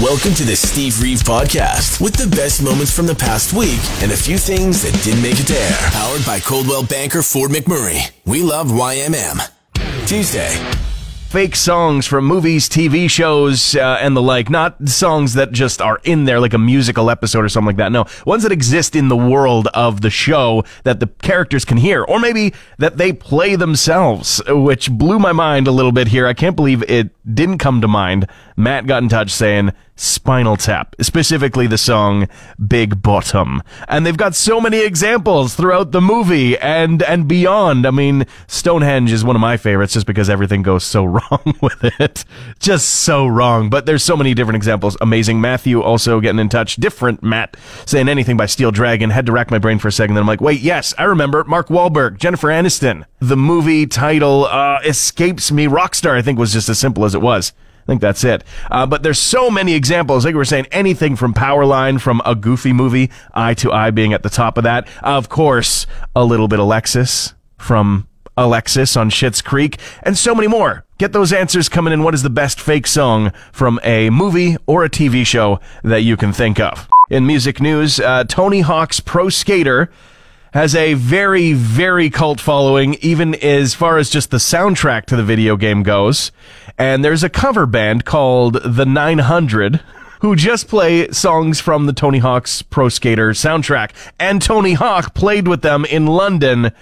Welcome to the Steve Reeve Podcast with the best moments from the past week and a few things that didn't make it to air. Powered by Coldwell Banker Fort McMurray. We love YMM. Tuesday. fake songs from movies, TV shows, uh, and the like. Not songs that just are in there like a musical episode or something like that. No, ones that exist in the world of the show that the characters can hear, or maybe that they play themselves, which blew my mind a little bit here. I can't believe it didn't come to mind. Matt got in touch saying Spinal Tap, specifically the song Big Bottom. And they've got so many examples throughout the movie and and beyond. I mean, Stonehenge is one of my favorites just because everything goes so wrong with it. Just so wrong. But there's so many different examples. Amazing. Matthew also getting in touch. Different Matt saying anything by Steel Dragon. Had to rack my brain for a second. Then I'm like, wait, yes, I remember. Mark Wahlberg, Jennifer Aniston. The movie title uh, escapes me. Rockstar, I think, was just as simple as it was. I think that's it. Uh, but there's so many examples. Like we were saying, anything from Powerline, from a goofy movie, Eye to Eye being at the top of that. Of course, a little bit Alexis from Alexis on Schitt's Creek, and so many more. Get those answers coming in. What is the best fake song from a movie or a TV show that you can think of? In music news, uh, Tony Hawk's Pro Skater has a very, very cult following, even as far as just the soundtrack to the video game goes. And there's a cover band called The 900 who just play songs from the Tony Hawk's Pro Skater soundtrack. And Tony Hawk played with them in London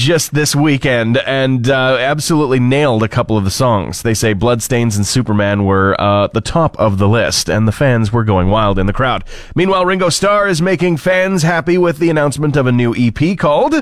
just this weekend and uh, absolutely nailed a couple of the songs. They say Bloodstains and Superman were uh, the top of the list, and the fans were going wild in the crowd. Meanwhile, Ringo Starr is making fans happy with the announcement of a new EP called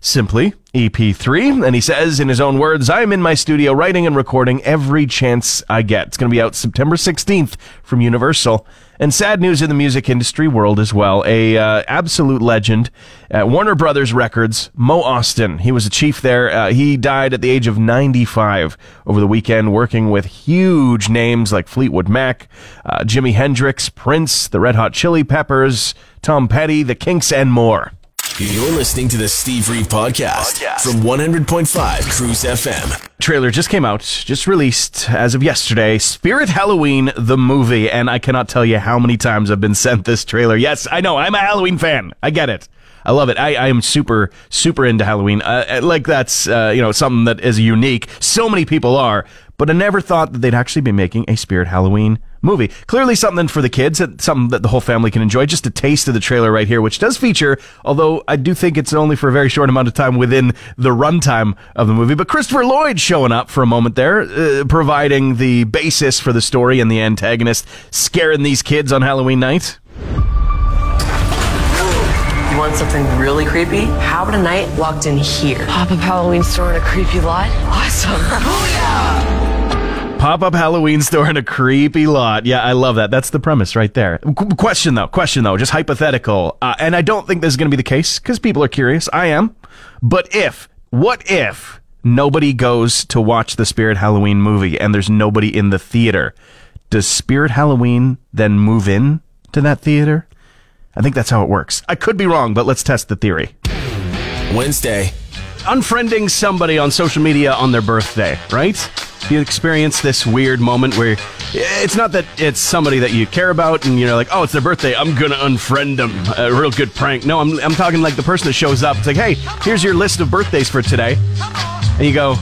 simply EP3. And he says, in his own words, I'm in my studio writing and recording every chance I get. It's going to be out September 16th from Universal. And sad news in the music industry world as well. A uh, absolute legend at Warner Brothers Records, Mo Ostin. He was a chief there. Uh, he died at the age of 95 over the weekend, working with huge names like Fleetwood Mac, uh, Jimi Hendrix, Prince, the Red Hot Chili Peppers, Tom Petty, the Kinks, and more. You're listening to the Steve Reeve Podcast, from 100.5 Cruise FM. Trailer just came out, just released as of yesterday. Spirit Halloween, the movie, and I cannot tell you how many times I've been sent this trailer. Yes, I know, I'm a Halloween fan. I get it. I love it. I, I am super, super into Halloween. Uh, like that's, uh, you know, something that is unique. So many people are, but I never thought that they'd actually be making a Spirit Halloween movie. Clearly something for the kids, something that the whole family can enjoy. Just a taste of the trailer right here, which does feature, although I do think it's only for a very short amount of time within the runtime of the movie. But Christopher Lloyd showing up for a moment there, uh, providing the basis for the story and the antagonist scaring these kids on Halloween night. You want something really creepy? How about a night locked in here? Pop up Halloween store in a creepy lot? Awesome. Pop up Halloween store in a creepy lot. Yeah, I love that. That's the premise right there. Qu- question though, question though, just hypothetical. Uh, and I don't think this is going to be the case because people are curious. I am. But if, what if nobody goes to watch the Spirit Halloween movie and there's nobody in the theater? Does Spirit Halloween then move in to that theater? I think that's how it works. I could be wrong, but let's test the theory. Wednesday. Unfriending somebody on social media on their birthday, right? You experience this weird moment where it's not that it's somebody that you care about and you're like, oh, it's their birthday, I'm gonna unfriend them. A real good prank. No, I'm, I'm talking like the person that shows up. It's like, hey, here's your list of birthdays for today. And you go,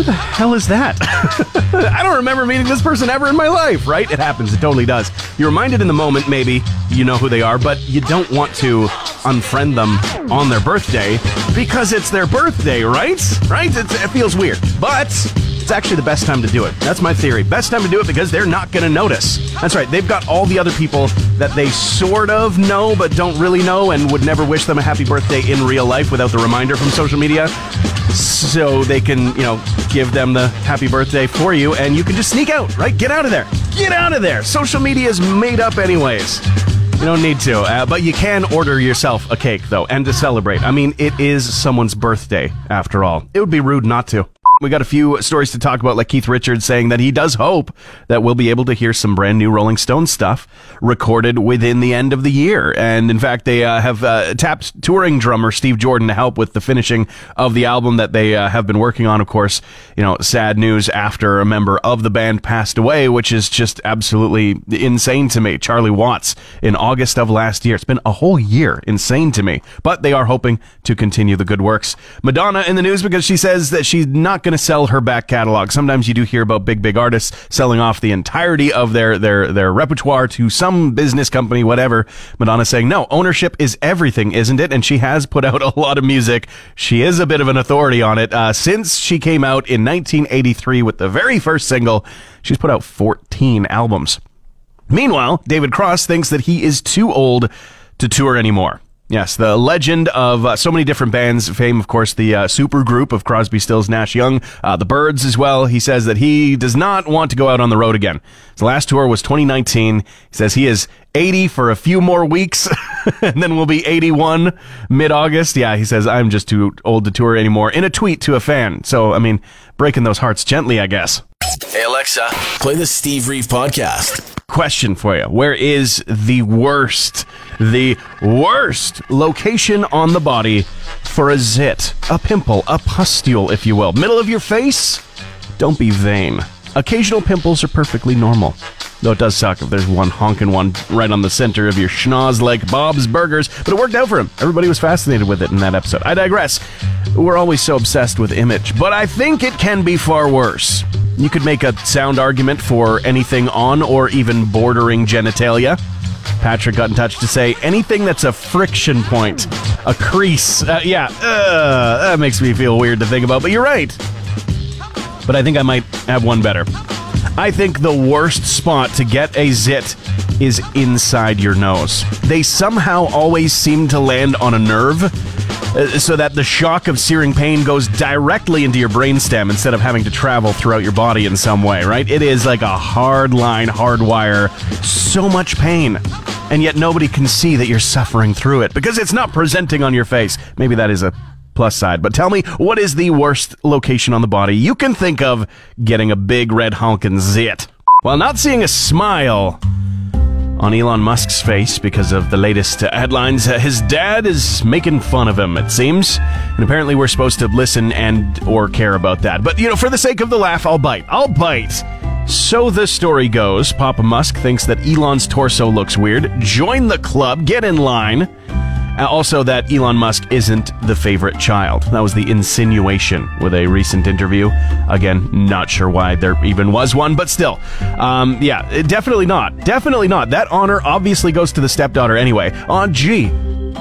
who the hell is that? I don't remember meeting this person ever in my life, right? It happens. It totally does. You're reminded in the moment, maybe you know who they are, but you don't want to unfriend them on their birthday because it's their birthday, right? Right? It's, it feels weird. But it's actually the best time to do it. That's my theory. Best time to do it because they're not going to notice. That's right. They've got all the other people that they sort of know but don't really know and would never wish them a happy birthday in real life without the reminder from social media. So they can, you know, give them the happy birthday for you and you can just sneak out, right? Get out of there. Get out of there. Social media is made up, anyways. You don't need to, uh, but you can order yourself a cake, though, and to celebrate. I mean, it is someone's birthday, after all. It would be rude not to. We got a few stories to talk about, like Keith Richards saying that he does hope that we'll be able to hear some brand new Rolling Stones stuff recorded within the end of the year. And in fact, they uh, have uh, tapped touring drummer Steve Jordan to help with the finishing of the album that they uh, have been working on. Of course, you know, sad news after a member of the band passed away, which is just absolutely insane to me. Charlie Watts in August of last year. It's been a whole year. Insane to me. But they are hoping to continue the good works. Madonna in the news because she says that she's not going to sell her back catalog. Sometimes you do hear about big, big artists selling off the entirety of their, their, their repertoire to some business company, whatever. Madonna saying, no, ownership is everything, isn't it? And she has put out a lot of music. She is a bit of an authority on it. Uh, since she came out in 1983 with the very first single, she's put out 14 albums. Meanwhile, David Crosby thinks that he is too old to tour anymore. Yes, the legend of uh, so many different bands, fame, of course, the uh, super group of Crosby, Stills, Nash Young, uh, the Byrds as well. He says that he does not want to go out on the road again. His last tour was 2019. He says he is 80 for a few more weeks, and then we'll be 81 mid August. Yeah, he says, I'm just too old to tour anymore in a tweet to a fan. So, I mean, breaking those hearts gently, I guess. Hey, Alexa, play the Steve Reeve podcast. Question for you Where is the worst, the worst location on the body for a zit, a pimple, a pustule, if you will? Middle of your face? Don't be vain. Occasional pimples are perfectly normal. Though it does suck if there's one honking one right on the center of your schnoz like Bob's Burgers, but it worked out for him. Everybody was fascinated with it in that episode. I digress. We're always so obsessed with image, but I think it can be far worse. You could make a sound argument for anything on or even bordering genitalia. Patrick got in touch to say anything that's a friction point, a crease. Uh, yeah, uh, that makes me feel weird to think about, but you're right. But I think I might have one better. I think the worst spot to get a zit is inside your nose. They somehow always seem to land on a nerve, Uh, so that the shock of searing pain goes directly into your brainstem instead of having to travel throughout your body in some way, right? It is like a hard line, hard wire, so much pain. And yet nobody can see that you're suffering through it because it's not presenting on your face. Maybe that is a plus side. But tell me, what is the worst location on the body you can think of getting a big red honkin' zit? While not seeing a smile on Elon Musk's face because of the latest headlines, uh, his dad is making fun of him, it seems. And apparently we're supposed to listen and or care about that. But, you know, for the sake of the laugh, I'll bite. I'll bite. So the story goes, Papa Musk thinks that Elon's torso looks weird. Join the club, get in line. Uh, also, that Elon Musk isn't the favorite child. That was the insinuation with a recent interview. Again, not sure why there even was one, but still. Um, yeah, definitely not. Definitely not. That honor obviously goes to the stepdaughter anyway. Aw, gee.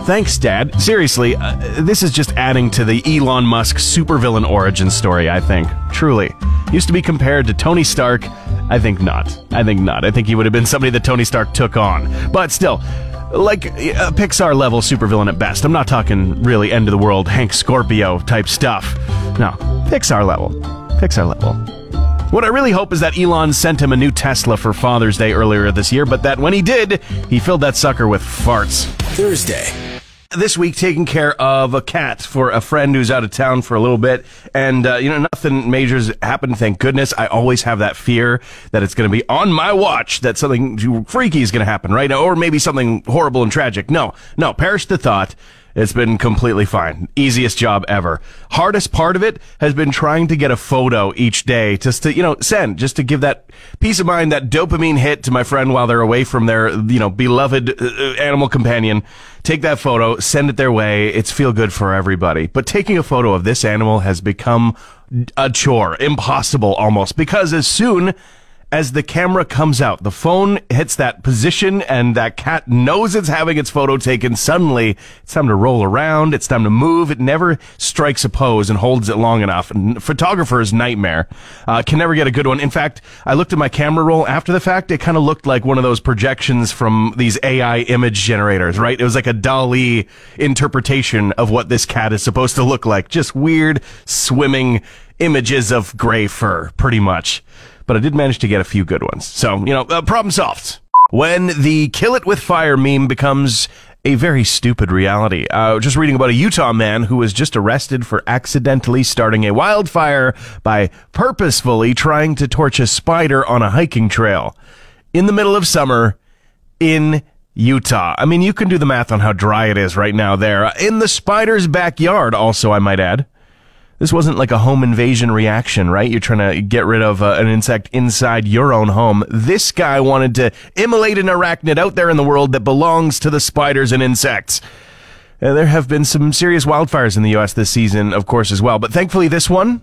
Thanks, Dad. Seriously, uh, this is just adding to the Elon Musk supervillain origin story, I think. Truly. Used to be compared to Tony Stark. I think not. I think not. I think he would have been somebody that Tony Stark took on. But still, like a Pixar level supervillain at best. I'm not talking really end of the world Hank Scorpio type stuff. No, Pixar level. Pixar level. What I really hope is that Elon sent him a new Tesla for Father's Day earlier this year, but that when he did, he filled that sucker with farts. Thursday. This week, taking care of a cat for a friend who's out of town for a little bit. And, uh, you know, nothing major's happened, thank goodness. I always have that fear that it's going to be on my watch that something freaky is going to happen, right? Or maybe something horrible and tragic. No, no, perish the thought. It's been completely fine. Easiest job ever. Hardest part of it has been trying to get a photo each day just to, you know, send, just to give that peace of mind, that dopamine hit to my friend while they're away from their, you know, beloved uh, animal companion. Take that photo, send it their way. It's feel good for everybody. But taking a photo of this animal has become a chore, impossible almost, because as soon as the camera comes out, the phone hits that position and that cat knows it's having its photo taken. Suddenly, it's time to roll around. It's time to move. It never strikes a pose and holds it long enough. And photographer's nightmare. Uh, can never get a good one. In fact, I looked at my camera roll after the fact. It kind of looked like one of those projections from these AI image generators, right? It was like a DALL-E interpretation of what this cat is supposed to look like. Just weird, swimming images of gray fur, pretty much. But I did manage to get a few good ones. So, you know, uh, problem solved. When the kill it with fire meme becomes a very stupid reality. Uh, just reading about a Utah man who was just arrested for accidentally starting a wildfire by purposefully trying to torch a spider on a hiking trail in the middle of summer in Utah. I mean, you can do the math on how dry it is right now there. In the spider's backyard, also, I might add. This wasn't like a home invasion reaction, right? You're trying to get rid of uh, an insect inside your own home. This guy wanted to immolate an arachnid out there in the world that belongs to the spiders and insects. Uh, there have been some serious wildfires in the U.S. this season, of course, as well. But thankfully, this one,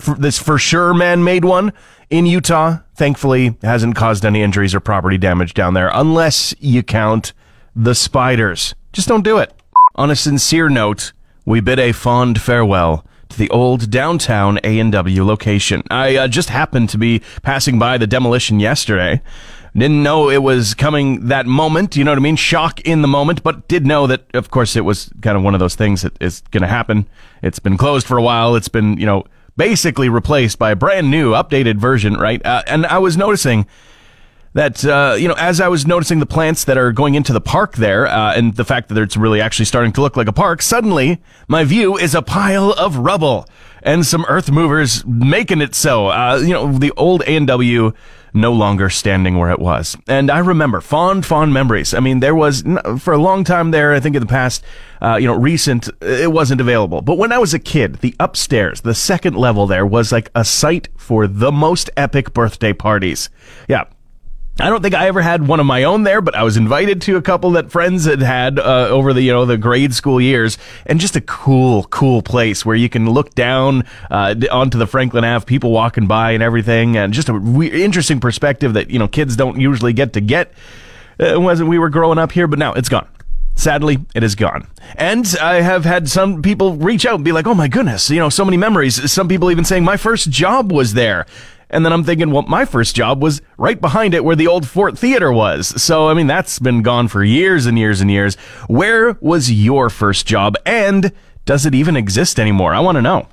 for, this for sure man-made one in Utah, thankfully hasn't caused any injuries or property damage down there, unless you count the spiders. Just don't do it. On a sincere note, we bid a fond farewell to the old downtown A&W location. I uh, just happened to be passing by the demolition yesterday. Didn't know it was coming that moment, you know what I mean? Shock in the moment, but did know that, of course, it was kind of one of those things that is going to happen. It's been closed for a while. It's been, you know, basically replaced by a brand new, updated version, right? Uh, and I was noticing that uh, you know as I was noticing the plants that are going into the park there, uh, and the fact that it's really actually starting to look like a park, suddenly my view is a pile of rubble and some earth movers making it so. Uh, you know the old A and W no longer standing where it was. And I remember fond, fond memories. I mean, there was for a long time there. I think in the past, uh, you know, recent, it wasn't available. But when I was a kid, the upstairs, the second level there was like a site for the most epic birthday parties. Yeah. I don't think I ever had one of my own there, but I was invited to a couple that friends had had uh, over the you know the grade school years, and just a cool, cool place where you can look down uh, onto the Franklin Ave, people walking by and everything, and just a re- interesting perspective that you know kids don't usually get to get uh, when we were growing up here. But now it's gone. Sadly, it is gone. And I have had some people reach out and be like, "Oh my goodness, you know, so many memories." Some people even saying, "My first job was there." And then I'm thinking, well, my first job was right behind it where the old Fort Theater was. So, I mean, that's been gone for years and years and years. Where was your first job? And does it even exist anymore? I want to know.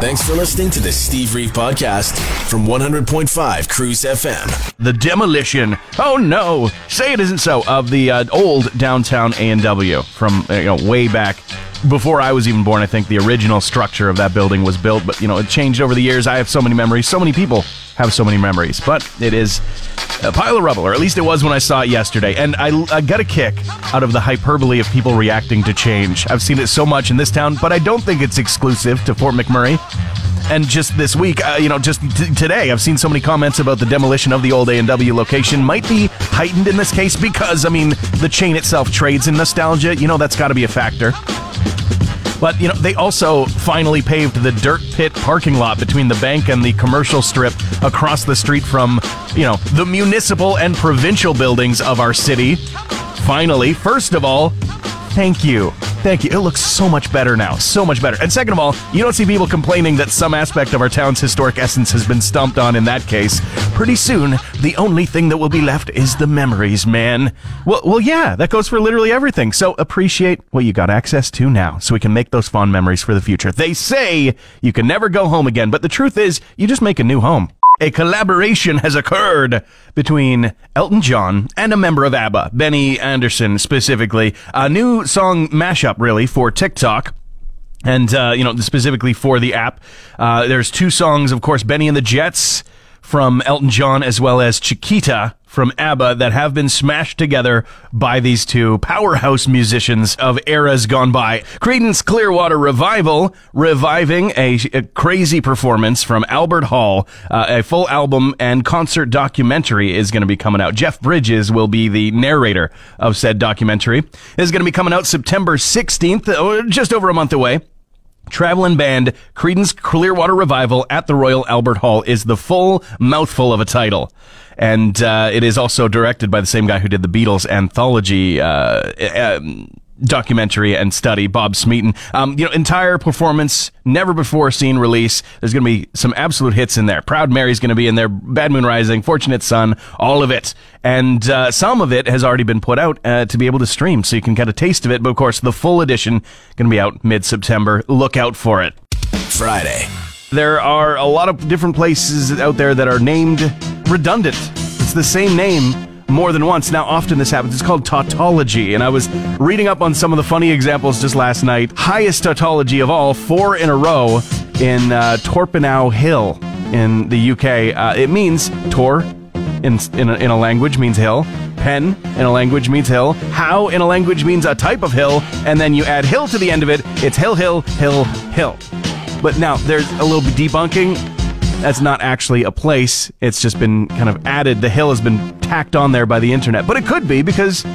Thanks for listening to the Steve Reeve podcast from 100.5 Cruise FM. The demolition. Oh no, say it isn't so. Of the uh, old downtown A and W from uh, you know way back before I was even born. I think the original structure of that building was built, but you know it changed over the years. I have so many memories. So many people have so many memories, but it is a pile of rubble, or at least it was when I saw it yesterday. And I, I got a kick out of the hyperbole of people reacting to change. I've seen it so much in this town, but I don't think it's exclusive to Fort McMurray. And just this week, uh, you know, just t- today, I've seen so many comments about the demolition of the old A&W location might be heightened in this case because, I mean, the chain itself trades in nostalgia. You know, that's got to be a factor. But, you know, they also finally paved the dirt pit parking lot between the bank and the commercial strip across the street from, you know, the municipal and provincial buildings of our city. Finally, first of all, thank you. Thank you. It looks so much better now. So much better. And second of all, you don't see people complaining that some aspect of our town's historic essence has been stumped on in that case. Pretty soon, the only thing that will be left is the memories, man. Well, well, yeah, that goes for literally everything. So appreciate what you got access to now so we can make those fond memories for the future. They say you can never go home again, but the truth is, you just make a new home a collaboration has occurred between Elton John and a member of ABBA, Benny Andersson specifically. A new song mashup, really, for TikTok. And, uh, you know, specifically for the app. Uh, there's two songs, of course, Bennie and the Jets from Elton John as well as Chiquita from ABBA that have been smashed together by these two powerhouse musicians of eras gone by. Creedence Clearwater Revival reviving a, a crazy performance from Albert Hall. Uh, a full album and concert documentary is going to be coming out. Jeff Bridges will be the narrator of said documentary. It is going to be coming out September 16th, just over a month away. Traveling Band, Creedence Clearwater Revival at the Royal Albert Hall is the full mouthful of a title. And uh, it is also directed by the same guy who did the Beatles anthology uh, um, documentary and study, Bob Smeaton. Um, you know, entire performance, never before seen release. There's going to be some absolute hits in there. Proud Mary's going to be in there. Bad Moon Rising, Fortunate Son, all of it. And uh, some of it has already been put out uh, to be able to stream, so you can get a taste of it. But of course, the full edition going to be out mid September. Look out for it. Friday. There are a lot of different places out there that are named redundant. It's the same name more than once. Now, often this happens. It's called tautology, and I was reading up on some of the funny examples just last night. Highest tautology of all, four in a row in uh, Torpenhow Hill in the UK. Uh, it means Tor in, in a, in a language means hill. Pen in a language means hill. How in a language means a type of hill, and then you add hill to the end of it. It's hill, hill, hill, hill. But now there's a little debunking. That's not actually a place. It's just been kind of added. The hill has been tacked on there by the internet. But it could be because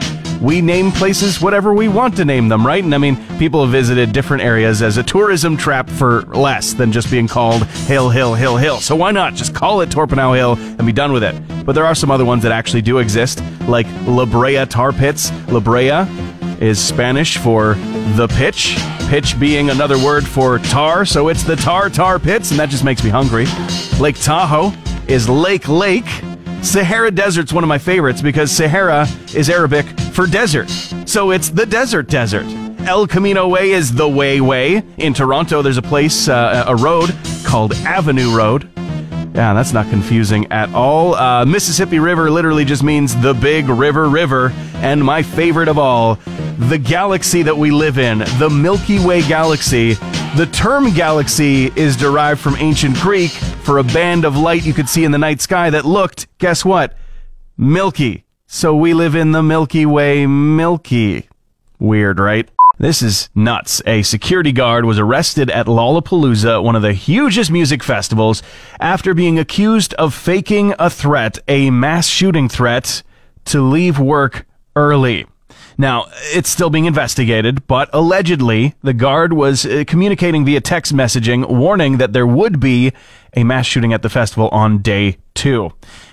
we name places whatever we want to name them, right? And I mean, people have visited different areas as a tourism trap for less than just being called Hill, Hill, Hill, Hill. So why not just call it Torpenhow Hill and be done with it? But there are some other ones that actually do exist, like La Brea Tar Pits. La Brea is Spanish for the pitch, pitch being another word for tar, so it's the tar tar pits, and that just makes me hungry. Lake Tahoe is Lake Lake. Sahara Desert's one of my favorites because Sahara is Arabic for desert, so it's the desert desert. El Camino Way is the Way Way. In Toronto, there's a place, uh, a road called Avenue Road. Yeah, that's not confusing at all. Uh, Mississippi River literally just means the big river river. And my favorite of all, the galaxy that we live in, the Milky Way galaxy. The term galaxy is derived from ancient Greek for a band of light you could see in the night sky that looked, guess what? Milky. So we live in the Milky Way Milky. Weird, right? This is nuts. A security guard was arrested at Lollapalooza, one of the hugest music festivals, after being accused of faking a threat, a mass shooting threat, to leave work early. Now, it's still being investigated, but allegedly, the guard was uh, communicating via text messaging, warning that there would be a mass shooting at the festival on day two.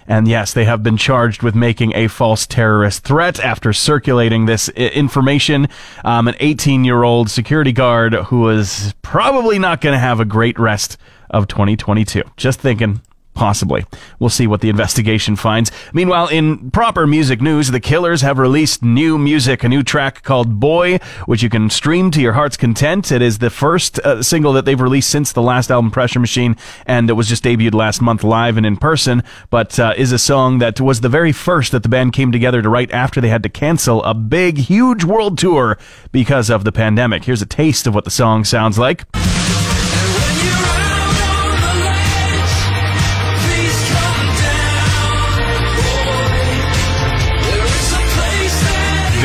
And yes, they have been charged with making a false terrorist threat after circulating this I- information. Um, an 18 year old security guard who is probably not going to have a great rest of 2022. Just thinking. Possibly. We'll see what the investigation finds. Meanwhile, in proper music news, the Killers have released new music, a new track called Boy, which you can stream to your heart's content. It is the first uh, single that they've released since the last album, Pressure Machine, and it was just debuted last month live and in person, but uh, is a song that was the very first that the band came together to write after they had to cancel a big, huge world tour because of the pandemic. Here's a taste of what the song sounds like.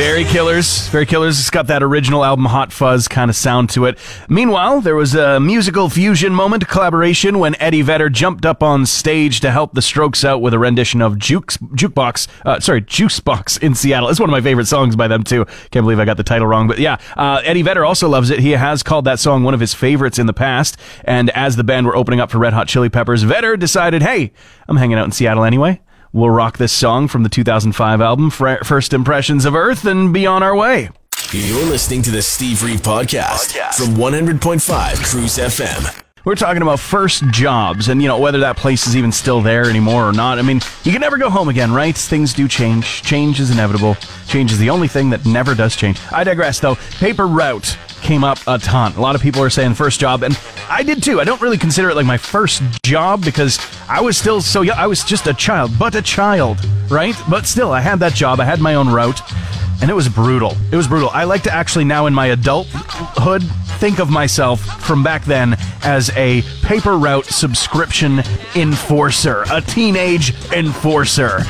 Very Killers. Very Killers. It's got that original album Hot Fuss kind of sound to it. Meanwhile, there was a musical fusion moment collaboration when Eddie Vedder jumped up on stage to help the Strokes out with a rendition of Jukes, Jukebox, uh, sorry, Juicebox in Seattle. It's one of my favorite songs by them too. Can't believe I got the title wrong, but yeah, uh, Eddie Vedder also loves it. He has called that song one of his favorites in the past. And as the band were opening up for Red Hot Chili Peppers, Vedder decided, hey, I'm hanging out in Seattle anyway. We'll rock this song from the 2005 album, First Impressions of Earth, and be on our way. You're listening to the Steve Reeve podcast, podcast. from 100.5 Cruise FM. We're talking about first jobs and, you know, whether that place is even still there anymore or not. I mean, you can never go home again, right? Things do change. Change is inevitable. Change is the only thing that never does change. I digress, though. Paper route came up a ton. A lot of people are saying first job, and I did too. I don't really consider it like my first job because I was still so young. I was just a child, but a child, right? But still, I had that job. I had my own route, and it was brutal. It was brutal. I like to actually now in my adulthood think of myself from back then as a paper route subscription enforcer, a teenage enforcer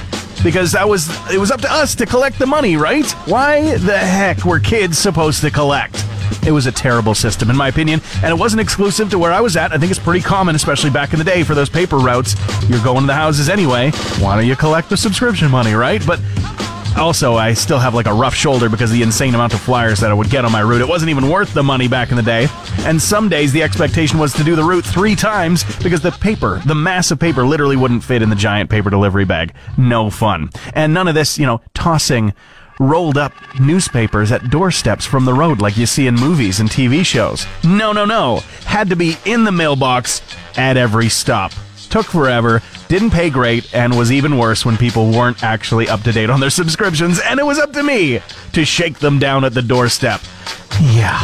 because that was it was up to us to collect the money, right? Why the heck were kids supposed to collect? It was a terrible system, in my opinion, and it wasn't exclusive to where I was at. I think it's pretty common, especially back in the day, for those paper routes. You're going to the houses anyway. Why don't you collect the subscription money, right? But also, I still have like a rough shoulder because the insane amount of flyers that I would get on my route. It wasn't even worth the money back in the day. And some days the expectation was to do the route three times because the paper, the mass of paper, literally wouldn't fit in the giant paper delivery bag. No fun. And none of this, you know, tossing rolled up newspapers at doorsteps from the road like you see in movies and TV shows. No, no, no. Had to be in the mailbox at every stop. Took forever, didn't pay great, and was even worse when people weren't actually up to date on their subscriptions, and it was up to me to shake them down at the doorstep. Yeah,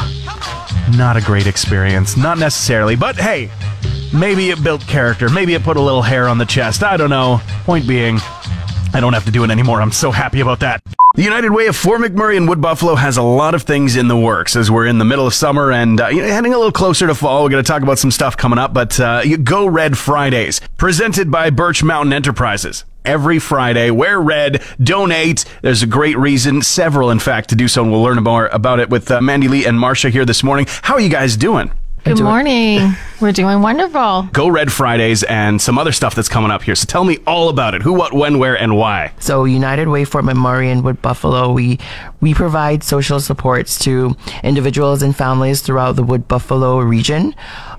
not a great experience. Not necessarily, but hey, Maybe it built character. Maybe it put a little hair on the chest. I don't know. Point being, I don't have to do it anymore. I'm so happy about that. The United Way of Fort McMurray and Wood Buffalo has a lot of things in the works as we're in the middle of summer and uh, heading a little closer to fall. We're going to talk about some stuff coming up, but uh, Go Red Fridays, presented by Birch Mountain Enterprises. Every Friday, wear red, donate. There's a great reason, several in fact, to do so, and we'll learn more about it with uh, Mandy Lee and Marcia here this morning. How are you guys doing? Good morning. We're doing wonderful. Go Red Fridays and some other stuff that's coming up here. So tell me all about it. Who, what, when, where, and why. So United Way Fort McMurray and Wood Buffalo, we we provide social supports to individuals and families throughout the Wood Buffalo region.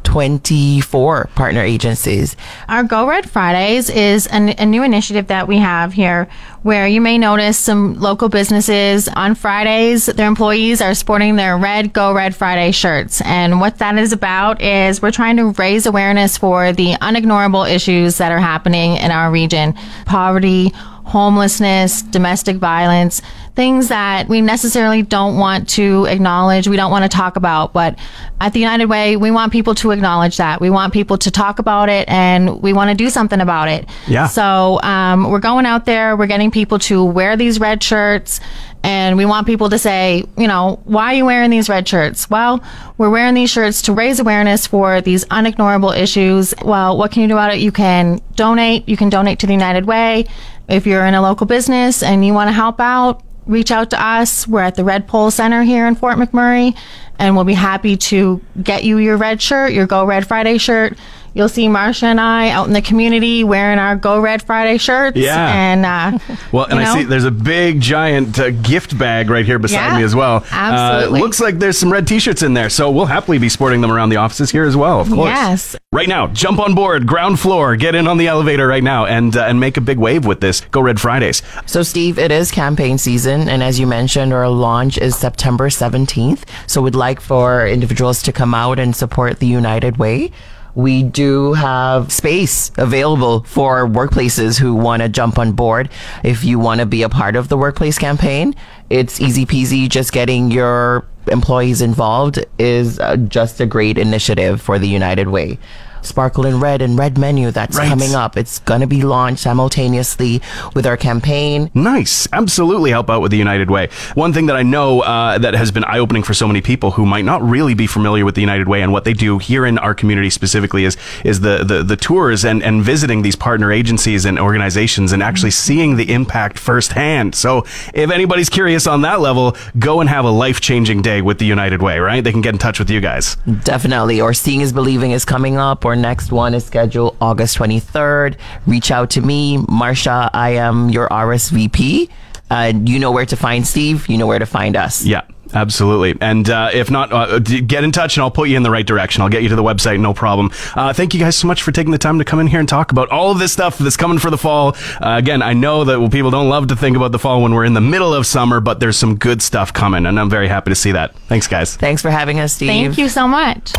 24 partner agencies. Our Go Red Fridays is an, a new initiative that we have here where you may notice some local businesses on Fridays, their employees are sporting their red Go Red Friday shirts. And what that is about is we're trying to raise awareness for the unignorable issues that are happening in our region. Poverty, homelessness, domestic violence, things that we necessarily don't want to acknowledge, we don't want to talk about. But at the United Way, we want people to acknowledge that. We want people to talk about it and we want to do something about it. Yeah. So um, we're going out there, we're getting people to wear these red shirts. And we want people to say, you know, why are you wearing these red shirts? Well, we're wearing these shirts to raise awareness for these unignorable issues. Well, what can you do about it? You can donate. You can donate to the United Way. If you're in a local business and you want to help out, reach out to us. We're at the Redpoll Center here in Fort McMurray, and we'll be happy to get you your red shirt, your Go Red Friday shirt. You'll see Marcia and I out in the community wearing our Go Red Friday shirts. Yeah. And, uh, well, and you I see there's a big, giant uh, gift bag right here beside Yeah, me as well. absolutely. Uh, looks like there's some red t shirts in there, so we'll happily be sporting them around the offices here as well, of course. Yes. Right now, jump on board, ground floor, get in on the elevator right now, and, uh, and make a big wave with this Go Red Fridays. So, Steve, it is campaign season, and as you mentioned, our launch is September 17th. So, we'd like for individuals to come out and support the United Way. We do have space available for workplaces who want to jump on board. If you want to be a part of the workplace campaign, it's easy peasy. Just getting your employees involved is uh, just a great initiative for the United Way. Sparkle in Red and Red Menu that's Right. coming up. It's going to be launched simultaneously with our campaign. Nice. Absolutely help out with the United Way. One thing that I know uh, that has been eye opening for so many people who might not really be familiar with the United Way and what they do here in our community specifically is is the, the, the tours and, and visiting these partner agencies and organizations and actually seeing the impact firsthand. So if anybody's curious on that level, go and have a life changing day with the United Way, right? They can get in touch with you guys. Definitely. Or Seeing is Believing is coming up. Our next one is scheduled August 23rd. Reach out to me, Marsha. I am your RSVP. Uh, you know where to find Steve. You know where to find us. Yeah. Absolutely. And uh, if not, uh, get in touch and I'll put you in the right direction. I'll get you to the website, no problem. Uh, thank you guys so much for taking the time to come in here and talk about all of this stuff that's coming for the fall. Uh, again, I know that people don't love to think about the fall when we're in the middle of summer, but there's some good stuff coming, and I'm very happy to see that. Thanks, guys. Thanks for having us, Steve. Thank you so much.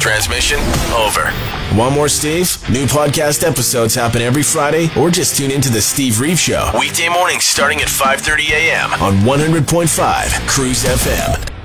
Transmission over. One more Steve? New podcast episodes happen every Friday or just tune into the Steve Reeve Show. Weekday mornings starting at 5.30 a.m. on 100.5 Cruise FM.